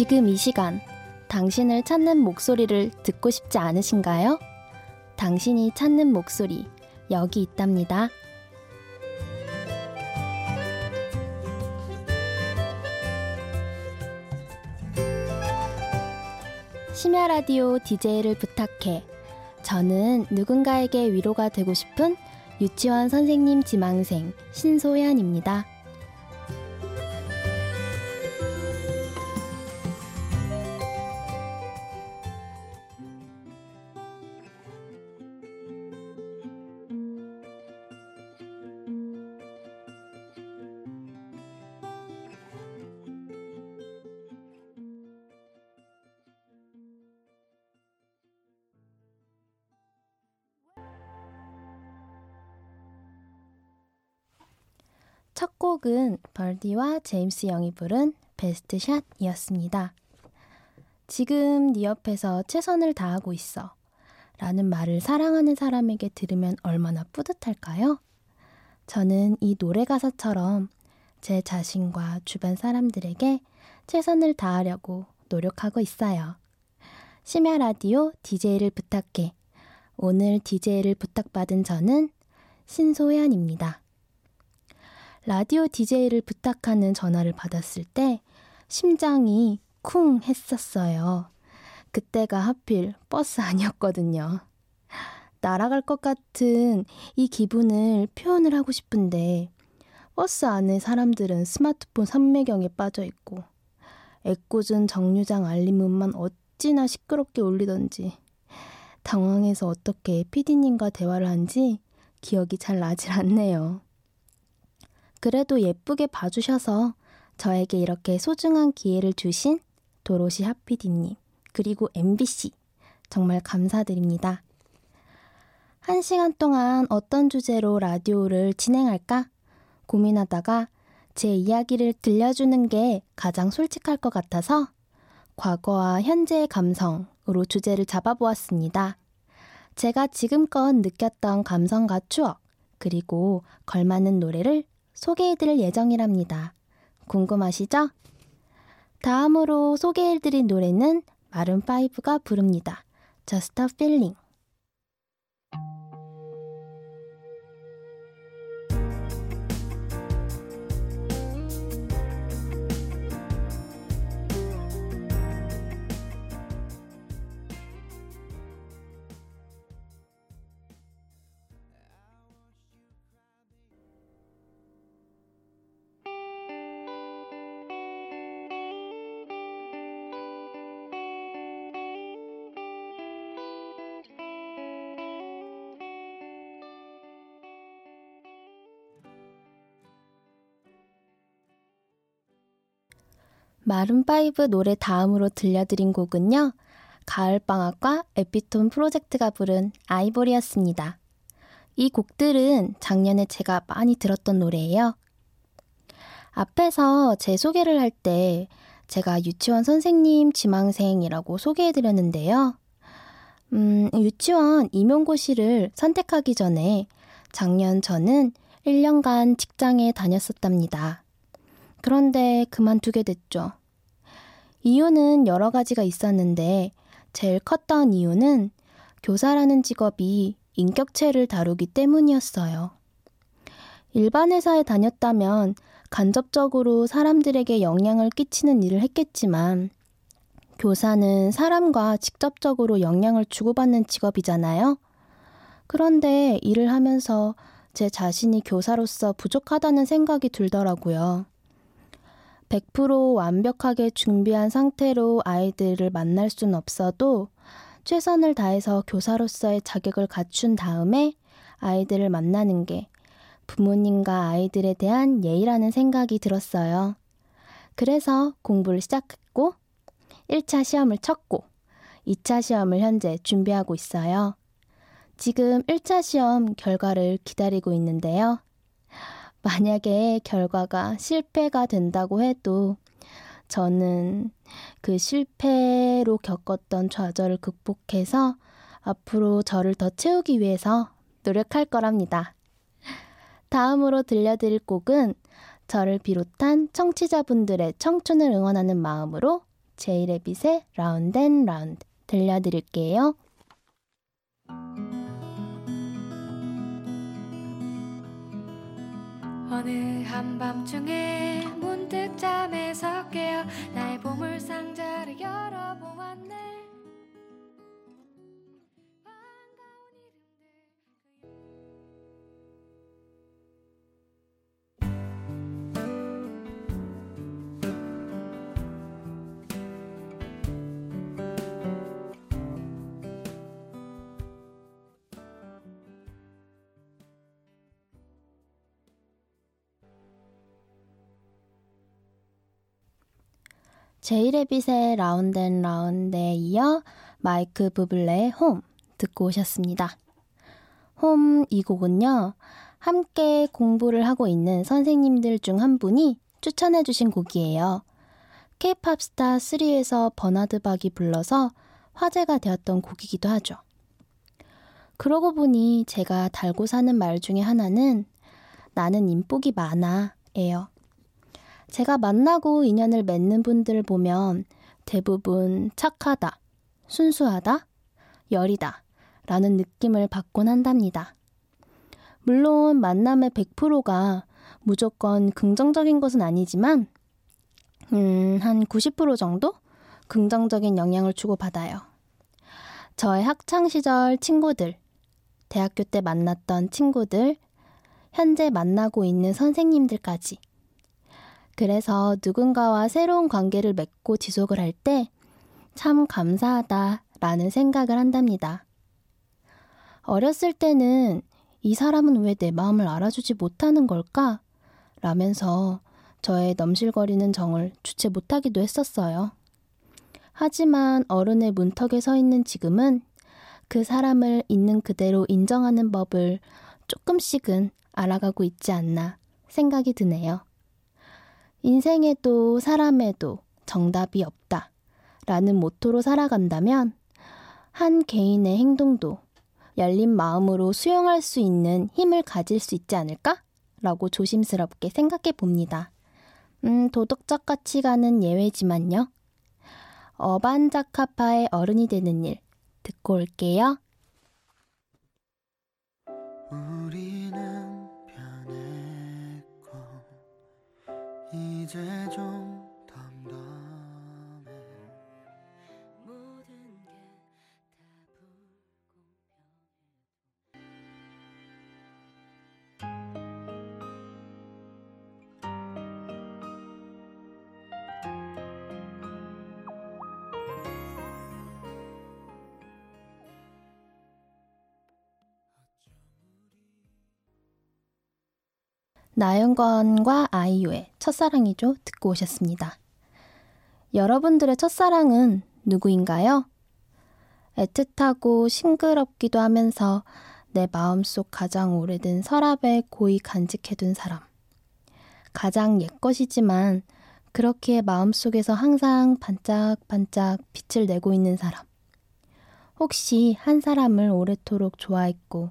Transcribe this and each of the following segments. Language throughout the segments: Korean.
지금 이 시간 당신을 찾는 목소리를 듣고 싶지 않으신가요? 당신이 찾는 목소리 여기 있답니다. 심야 라디오 DJ를 부탁해. 저는 누군가에게 위로가 되고 싶은 유치원 선생님 지망생 신소연입니다. 곡은 벌디와 제임스 영이 부른 베스트 샷이었습니다. 지금 네 옆에서 최선을 다하고 있어. 라는 말을 사랑하는 사람에게 들으면 얼마나 뿌듯할까요? 저는 이 노래 가사처럼 제 자신과 주변 사람들에게 최선을 다하려고 노력하고 있어요. 심야 라디오 DJ를 부탁해. 오늘 DJ를 부탁받은 저는 신소연입니다. 라디오 DJ를 부탁하는 전화를 받았을 때 심장이 쿵 했었어요. 그때가 하필 버스 아니었거든요. 날아갈 것 같은 이 기분을 표현을 하고 싶은데 버스 안에 사람들은 스마트폰 삼매경에 빠져 있고 애꿎은 정류장 알림음만 어찌나 시끄럽게 울리던지 당황해서 어떻게 피디님과 대화를 한지 기억이 잘 나질 않네요. 그래도 예쁘게 봐주셔서 저에게 이렇게 소중한 기회를 주신 도로시 하피디님, 그리고 MBC, 정말 감사드립니다. 한 시간 동안 어떤 주제로 라디오를 진행할까 고민하다가 제 이야기를 들려주는 게 가장 솔직할 것 같아서 과거와 현재의 감성으로 주제를 잡아보았습니다. 제가 지금껏 느꼈던 감성과 추억, 그리고 걸맞는 노래를 소개해드릴 예정이랍니다. 궁금하시죠? 다음으로 소개해드릴 노래는 마룬5가 부릅니다. Just a Feeling. 마룬5 노래 다음으로 들려드린 곡은요. 가을방학과 에피톤 프로젝트가 부른 아이보리였습니다. 이 곡들은 작년에 제가 많이 들었던 노래예요. 앞에서 제 소개를 할 때 제가 유치원 선생님 지망생이라고 소개해드렸는데요. 음, 유치원 임용고시를 선택하기 전에 작년 저는 1년간 직장에 다녔었답니다. 그런데 그만두게 됐죠. 이유는 여러 가지가 있었는데 제일 컸던 이유는 교사라는 직업이 인격체를 다루기 때문이었어요. 일반 회사에 다녔다면 간접적으로 사람들에게 영향을 끼치는 일을 했겠지만 교사는 사람과 직접적으로 영향을 주고받는 직업이잖아요. 그런데 일을 하면서 제 자신이 교사로서 부족하다는 생각이 들더라고요. 100% 완벽하게 준비한 상태로 아이들을 만날 순 없어도 최선을 다해서 교사로서의 자격을 갖춘 다음에 아이들을 만나는 게 부모님과 아이들에 대한 예의라는 생각이 들었어요. 그래서 공부를 시작했고, 1차 시험을 쳤고, 2차 시험을 현재 준비하고 있어요. 지금 1차 시험 결과를 기다리고 있는데요. 만약에 결과가 실패가 된다고 해도 저는 그 실패로 겪었던 좌절을 극복해서 앞으로 저를 더 채우기 위해서 노력할 거랍니다. 다음으로 들려드릴 곡은 저를 비롯한 청취자분들의 청춘을 응원하는 마음으로 제이레빗의 Round and Round 들려드릴게요. 어느 한밤중에 문득 잠에서 깨어 나의 보물 상자를 열어보았네 제이레빗의 Round and Round에 이어 마이클 부블레의 홈 듣고 오셨습니다. 홈 이 곡은요. 함께 공부를 하고 있는 선생님들 중 한 분이 추천해 주신 곡이에요. K-팝 스타 3에서 버나드 박이 불러서 화제가 되었던 곡이기도 하죠. 그러고 보니 제가 달고 사는 말 중에 하나는 나는 인복이 많아 예요. 제가 만나고 인연을 맺는 분들을 보면 대부분 착하다, 순수하다, 열이다 라는 느낌을 받곤 한답니다. 물론 만남의 100%가 무조건 긍정적인 것은 아니지만, 음, 한 90% 정도 긍정적인 영향을 주고받아요. 저의 학창시절 친구들, 대학교 때 만났던 친구들, 현재 만나고 있는 선생님들까지 그래서 누군가와 새로운 관계를 맺고 지속을 할 때 참 감사하다 라는 생각을 한답니다. 어렸을 때는 이 사람은 왜 내 마음을 알아주지 못하는 걸까? 라면서 저의 넘실거리는 정을 주체 못하기도 했었어요. 하지만 어른의 문턱에 서 있는 지금은 그 사람을 있는 그대로 인정하는 법을 조금씩은 알아가고 있지 않나 생각이 드네요. 인생에도 사람에도 정답이 없다. 라는 모토로 살아간다면 한 개인의 행동도 열린 마음으로 수용할 수 있는 힘을 가질 수 있지 않을까? 라고 조심스럽게 생각해 봅니다. 음, 도덕적 가치가는 예외지만요. 어반자카파의 어른이 되는 일 듣고 올게요. 우리는 이제 좀 나영건과 아이유의 첫사랑이죠. 듣고 오셨습니다. 여러분들의 첫사랑은 누구인가요? 애틋하고 싱그럽기도 하면서 내 마음속 가장 오래된 서랍에 고이 간직해둔 사람. 가장 옛것이지만 그렇게 마음속에서 항상 반짝반짝 빛을 내고 있는 사람. 혹시 한 사람을 오래도록 좋아했고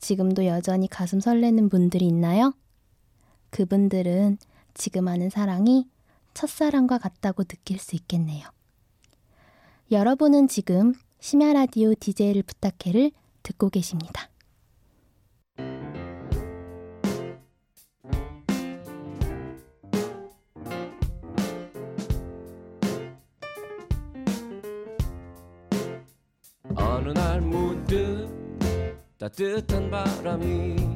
지금도 여전히 가슴 설레는 분들이 있나요? 그분들은 지금 하는 사랑이 첫사랑과 같다고 느낄 수 있겠네요. 여러분은 지금 심야 라디오 DJ를 부탁해를 듣고 계십니다. 어느 날 문득 따뜻한 바람이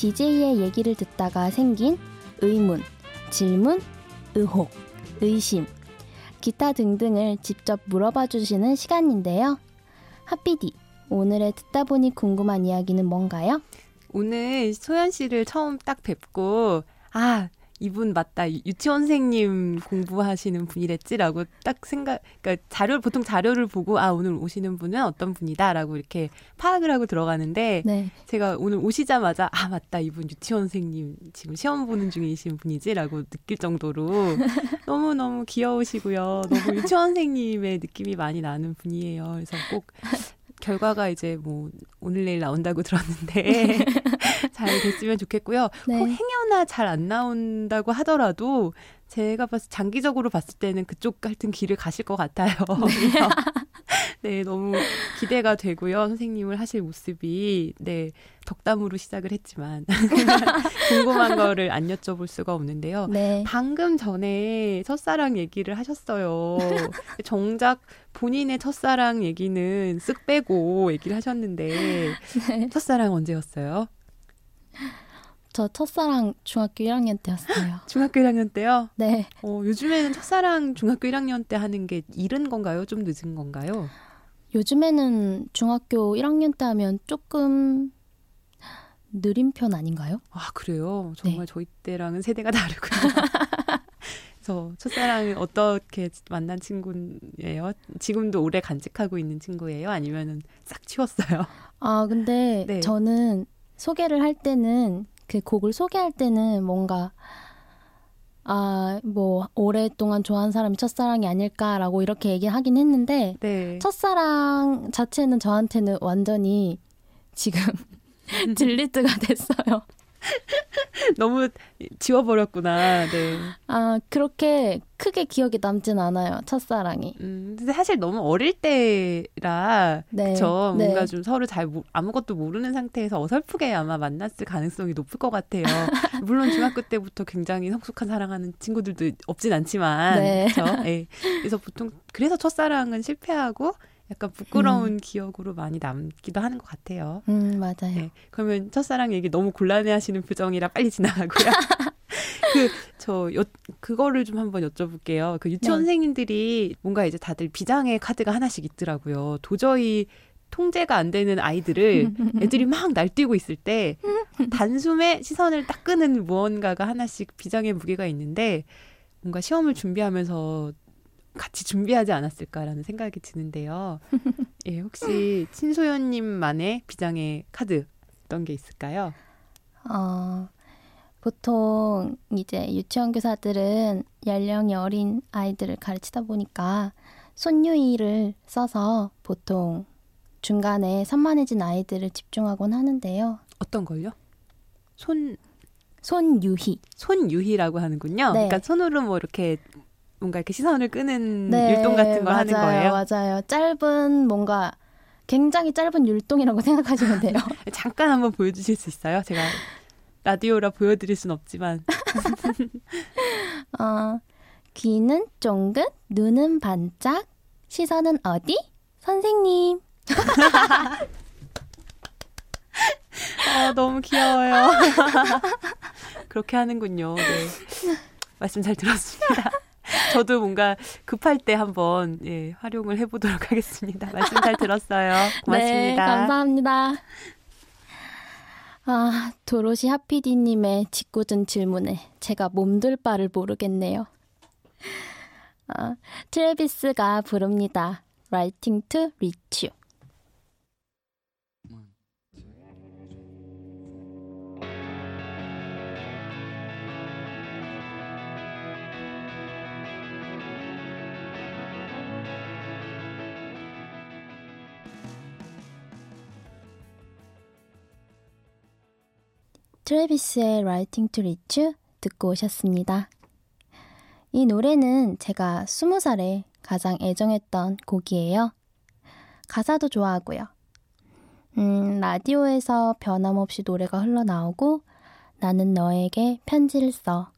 DJ의 얘기를 듣다가 생긴 의문, 질문, 의혹, 의심, 기타 등등을 직접 물어봐 주시는 시간인데요. 하PD, 오늘의 듣다 보니 궁금한 이야기는 뭔가요? 오늘 소연 씨를 처음 딱 뵙고 아 이분 맞다. 유치원생님 공부하시는 분이랬지라고 딱 생각 그러니까 자료 보통 자료를 보고 아 오늘 오시는 분은 어떤 분이다라고 이렇게 파악을 하고 들어가는데 네. 제가 오늘 오시자마자 아 맞다. 이분 유치원생님 지금 시험 보는 중이신 분이지라고 느낄 정도로 너무 너무 귀여우시고요. 너무 유치원생님의 느낌이 많이 나는 분이에요. 그래서 꼭 결과가 이제 뭐 오늘 내일 나온다고 들었는데 잘 됐으면 좋겠고요. 네. 꼭 행여나 잘 안 나온다고 하더라도 제가 봤을 장기적으로 봤을 때는 그쪽 같은 길을 가실 것 같아요. 네, 너무 기대가 되고요. 선생님을 하실 모습이 네 덕담으로 시작을 했지만 궁금한 거를 안 여쭤볼 수가 없는데요. 네. 방금 전에 첫사랑 얘기를 하셨어요. 정작 본인의 첫사랑 얘기는 쓱 빼고 얘기를 하셨는데 네. 첫사랑 언제였어요? 저 첫사랑 중학교 1학년 때였어요. 중학교 1학년 때요? 네. 어, 요즘에는 첫사랑 중학교 1학년 때 하는 게 이른 건가요? 좀 늦은 건가요? 요즘에는 중학교 1학년 때 하면 조금 느린 편 아닌가요? 아, 그래요? 정말 네. 저희 때랑은 세대가 다르군요. 그래서 첫사랑을 어떻게 만난 친구예요? 지금도 오래 간직하고 있는 친구예요? 아니면은 싹 치웠어요? 아, 근데 네. 저는 소개를 할 때는 그 곡을 소개할 때는 뭔가 아, 뭐, 오랫동안 좋아하는 사람이 첫사랑이 아닐까라고 이렇게 얘기하긴 했는데, 네. 첫사랑 자체는 저한테는 완전히 지금 딜리트가 됐어요. 너무 지워버렸구나. 네. 아 그렇게 크게 기억이 남진 않아요. 첫사랑이. 음, 근데 사실 너무 어릴 때라 네. 그쵸. 네. 뭔가 좀 서로 잘 아무것도 모르는 상태에서 어설프게 아마 만났을 가능성이 높을 것 같아요. 물론 중학교 때부터 굉장히 성숙한 사랑하는 친구들도 없진 않지만, 네. 그렇죠. 네. 그래서 보통 그래서 첫사랑은 실패하고 약간 부끄러운 음. 기억으로 많이 남기도 하는 것 같아요. 음, 맞아요. 네, 그러면 첫사랑 얘기 너무 곤란해 하시는 표정이라 빨리 지나가고요. 그, 저, 여, 그거를 좀 한번 여쭤볼게요. 그 유치원생님들이 네. 뭔가 이제 다들 비장의 카드가 하나씩 있더라고요. 도저히 통제가 안 되는 아이들을 애들이 막 날뛰고 있을 때 단숨에 시선을 딱 끄는 무언가가 하나씩 비장의 무게가 있는데 뭔가 시험을 준비하면서 같이 준비하지 않았을까라는 생각이 드는데요. 예, 혹시 친소연님만의 비장의 카드 어떤 게 있을까요? 어, 보통 이제 유치원 교사들은 연령이 어린 아이들을 가르치다 보니까 손유이를 써서 보통 중간에 산만해진 아이들을 집중하곤 하는데요. 어떤 걸요? 손 손유희. 손유희라고 하는군요. 네. 그러니까 손으로 뭐 이렇게 뭔가 이렇게 시선을 끄는 네, 율동 같은 걸 맞아요, 하는 거예요? 맞아요. 짧은 뭔가 굉장히 짧은 율동이라고 생각하시면 돼요. 잠깐 한번 보여주실 수 있어요? 제가 라디오라 보여드릴 순 없지만. 어, 귀는 쫑긋, 눈은 반짝, 시선은 어디? 선생님. 아, 너무 귀여워요. 그렇게 하는군요. 네. 말씀 잘 들었습니다. 저도 뭔가 급할 때 한번 예, 활용을 해보도록 하겠습니다. 말씀 잘 들었어요. 고맙습니다. 네, 감사합니다. 아, 도로시 하피디님의 짓궂은 질문에 제가 몸둘 바를 모르겠네요. 아, 트레비스가 부릅니다. Writing to Reach You. 트래비스의 Writing to Reach 듣고 오셨습니다. 이 노래는 제가 스무 살에 가장 애정했던 곡이에요. 가사도 좋아하고요. 음, 라디오에서 변함없이 노래가 흘러나오고 나는 너에게 편지를 써.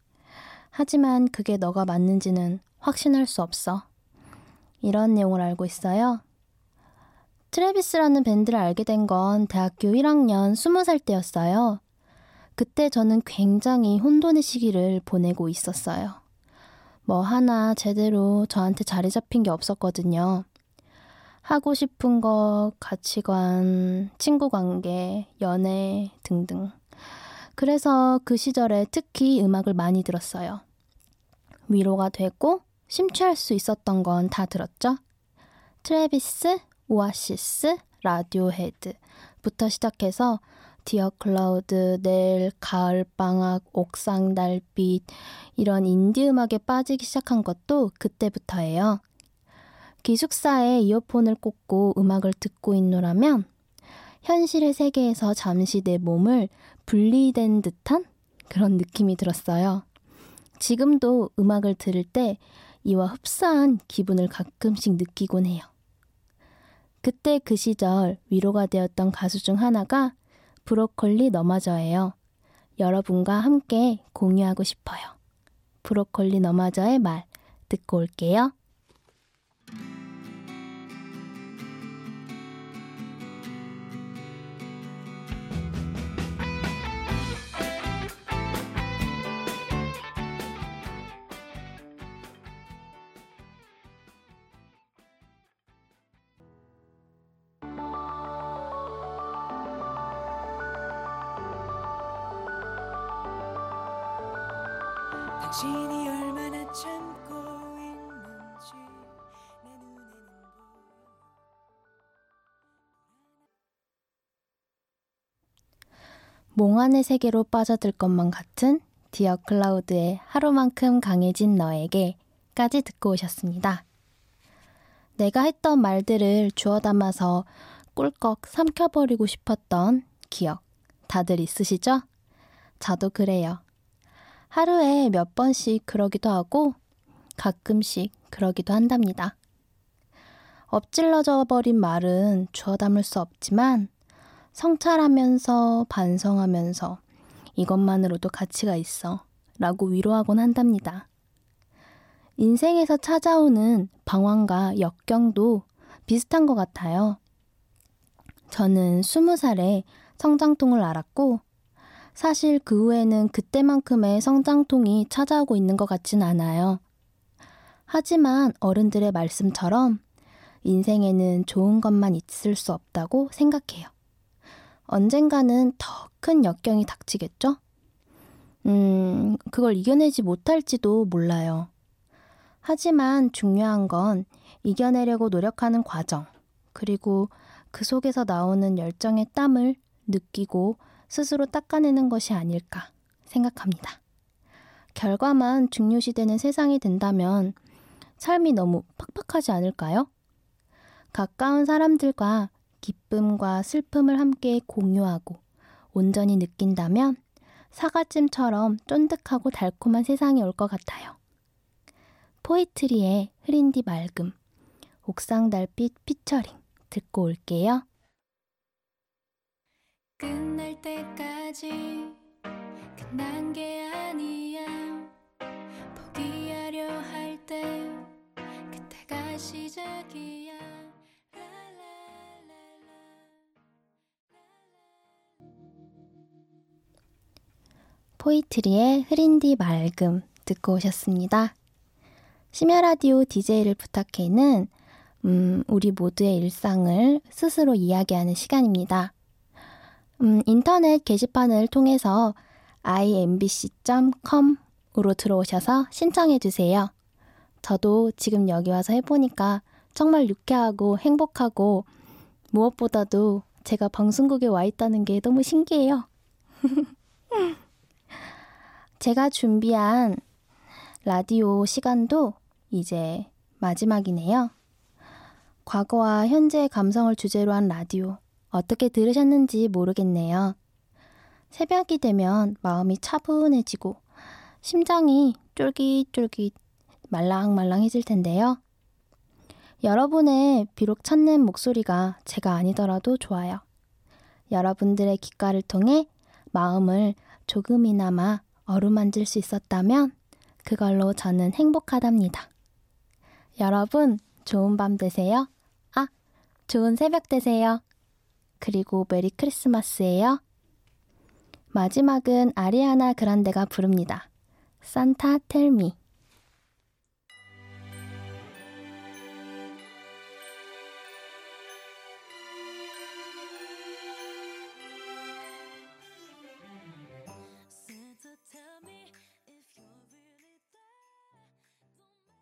하지만 그게 너가 맞는지는 확신할 수 없어. 이런 내용을 알고 있어요. 트래비스라는 밴드를 알게 된 건 대학교 1학년 20살 때였어요. 그때 저는 굉장히 혼돈의 시기를 보내고 있었어요. 뭐 하나 제대로 저한테 자리 잡힌 게 없었거든요. 하고 싶은 것, 가치관, 친구 관계, 연애 등등. 그래서 그 시절에 특히 음악을 많이 들었어요. 위로가 되고 심취할 수 있었던 건 다 들었죠? 트래비스, 오아시스, 라디오헤드부터 시작해서 디어 클라우드, 넬, 가을 방학, 옥상 달빛 이런 인디 음악에 빠지기 시작한 것도 그때부터예요. 기숙사에 이어폰을 꽂고 음악을 듣고 있노라면 현실의 세계에서 잠시 내 몸을 분리된 듯한 그런 느낌이 들었어요. 지금도 음악을 들을 때 이와 흡사한 기분을 가끔씩 느끼곤 해요. 그때 그 시절 위로가 되었던 가수 중 하나가 브로콜리 너마저예요. 여러분과 함께 공유하고 싶어요. 브로콜리 너마저의 말 듣고 올게요. 당신이 얼마나 참고 있는지 내 눈에는 몽환의 세계로 빠져들 것만 같은 디어 클라우드의 하루만큼 강해진 너에게까지 듣고 오셨습니다. 내가 했던 말들을 주워 담아서 꿀꺽 삼켜버리고 싶었던 기억 다들 있으시죠? 저도 그래요. 하루에 몇 번씩 그러기도 하고 가끔씩 그러기도 한답니다. 엎질러져 버린 말은 주워 담을 수 없지만 성찰하면서 반성하면서 이것만으로도 가치가 있어 라고 위로하곤 한답니다. 인생에서 찾아오는 방황과 역경도 비슷한 것 같아요. 저는 스무 살에 성장통을 알았고, 사실 그 후에는 그때만큼의 성장통이 찾아오고 있는 것 같진 않아요. 하지만 어른들의 말씀처럼 인생에는 좋은 것만 있을 수 없다고 생각해요. 언젠가는 더 큰 역경이 닥치겠죠? 음, 그걸 이겨내지 못할지도 몰라요. 하지만 중요한 건 이겨내려고 노력하는 과정, 그리고 그 속에서 나오는 열정의 땀을 느끼고 스스로 닦아내는 것이 아닐까 생각합니다. 결과만 중요시되는 세상이 된다면 삶이 너무 팍팍하지 않을까요? 가까운 사람들과 기쁨과 슬픔을 함께 공유하고 온전히 느낀다면 사과찜처럼 쫀득하고 달콤한 세상이 올 것 같아요. 포이트리의 흐린 뒤 맑음, 옥상 달빛 피처링 듣고 올게요. 때까지 끝난 게 아니야 포기하려 할 때 그때가 시작이야. 포이트리의 흐린 뒤 맑음 듣고 오셨습니다. 심야 라디오 DJ를 부탁해는 음, 우리 모두의 일상을 스스로 이야기하는 시간입니다. 음, 인터넷 게시판을 통해서 imbc.com으로 들어오셔서 신청해 주세요. 저도 지금 여기 와서 해보니까 정말 유쾌하고 행복하고 무엇보다도 제가 방송국에 와 있다는 게 너무 신기해요. 제가 준비한 라디오 시간도 이제 마지막이네요. 과거와 현재의 감성을 주제로 한 라디오 어떻게 들으셨는지 모르겠네요. 새벽이 되면 마음이 차분해지고 심장이 쫄깃쫄깃 말랑말랑해질 텐데요. 여러분의 비록 찾는 목소리가 제가 아니더라도 좋아요. 여러분들의 귓가를 통해 마음을 조금이나마 어루만질 수 있었다면 그걸로 저는 행복하답니다. 여러분, 좋은 밤 되세요. 아, 좋은 새벽 되세요. 그리고 메리 크리스마스예요. 마지막은 아리아나 그란데가 부릅니다. 산타 텔미.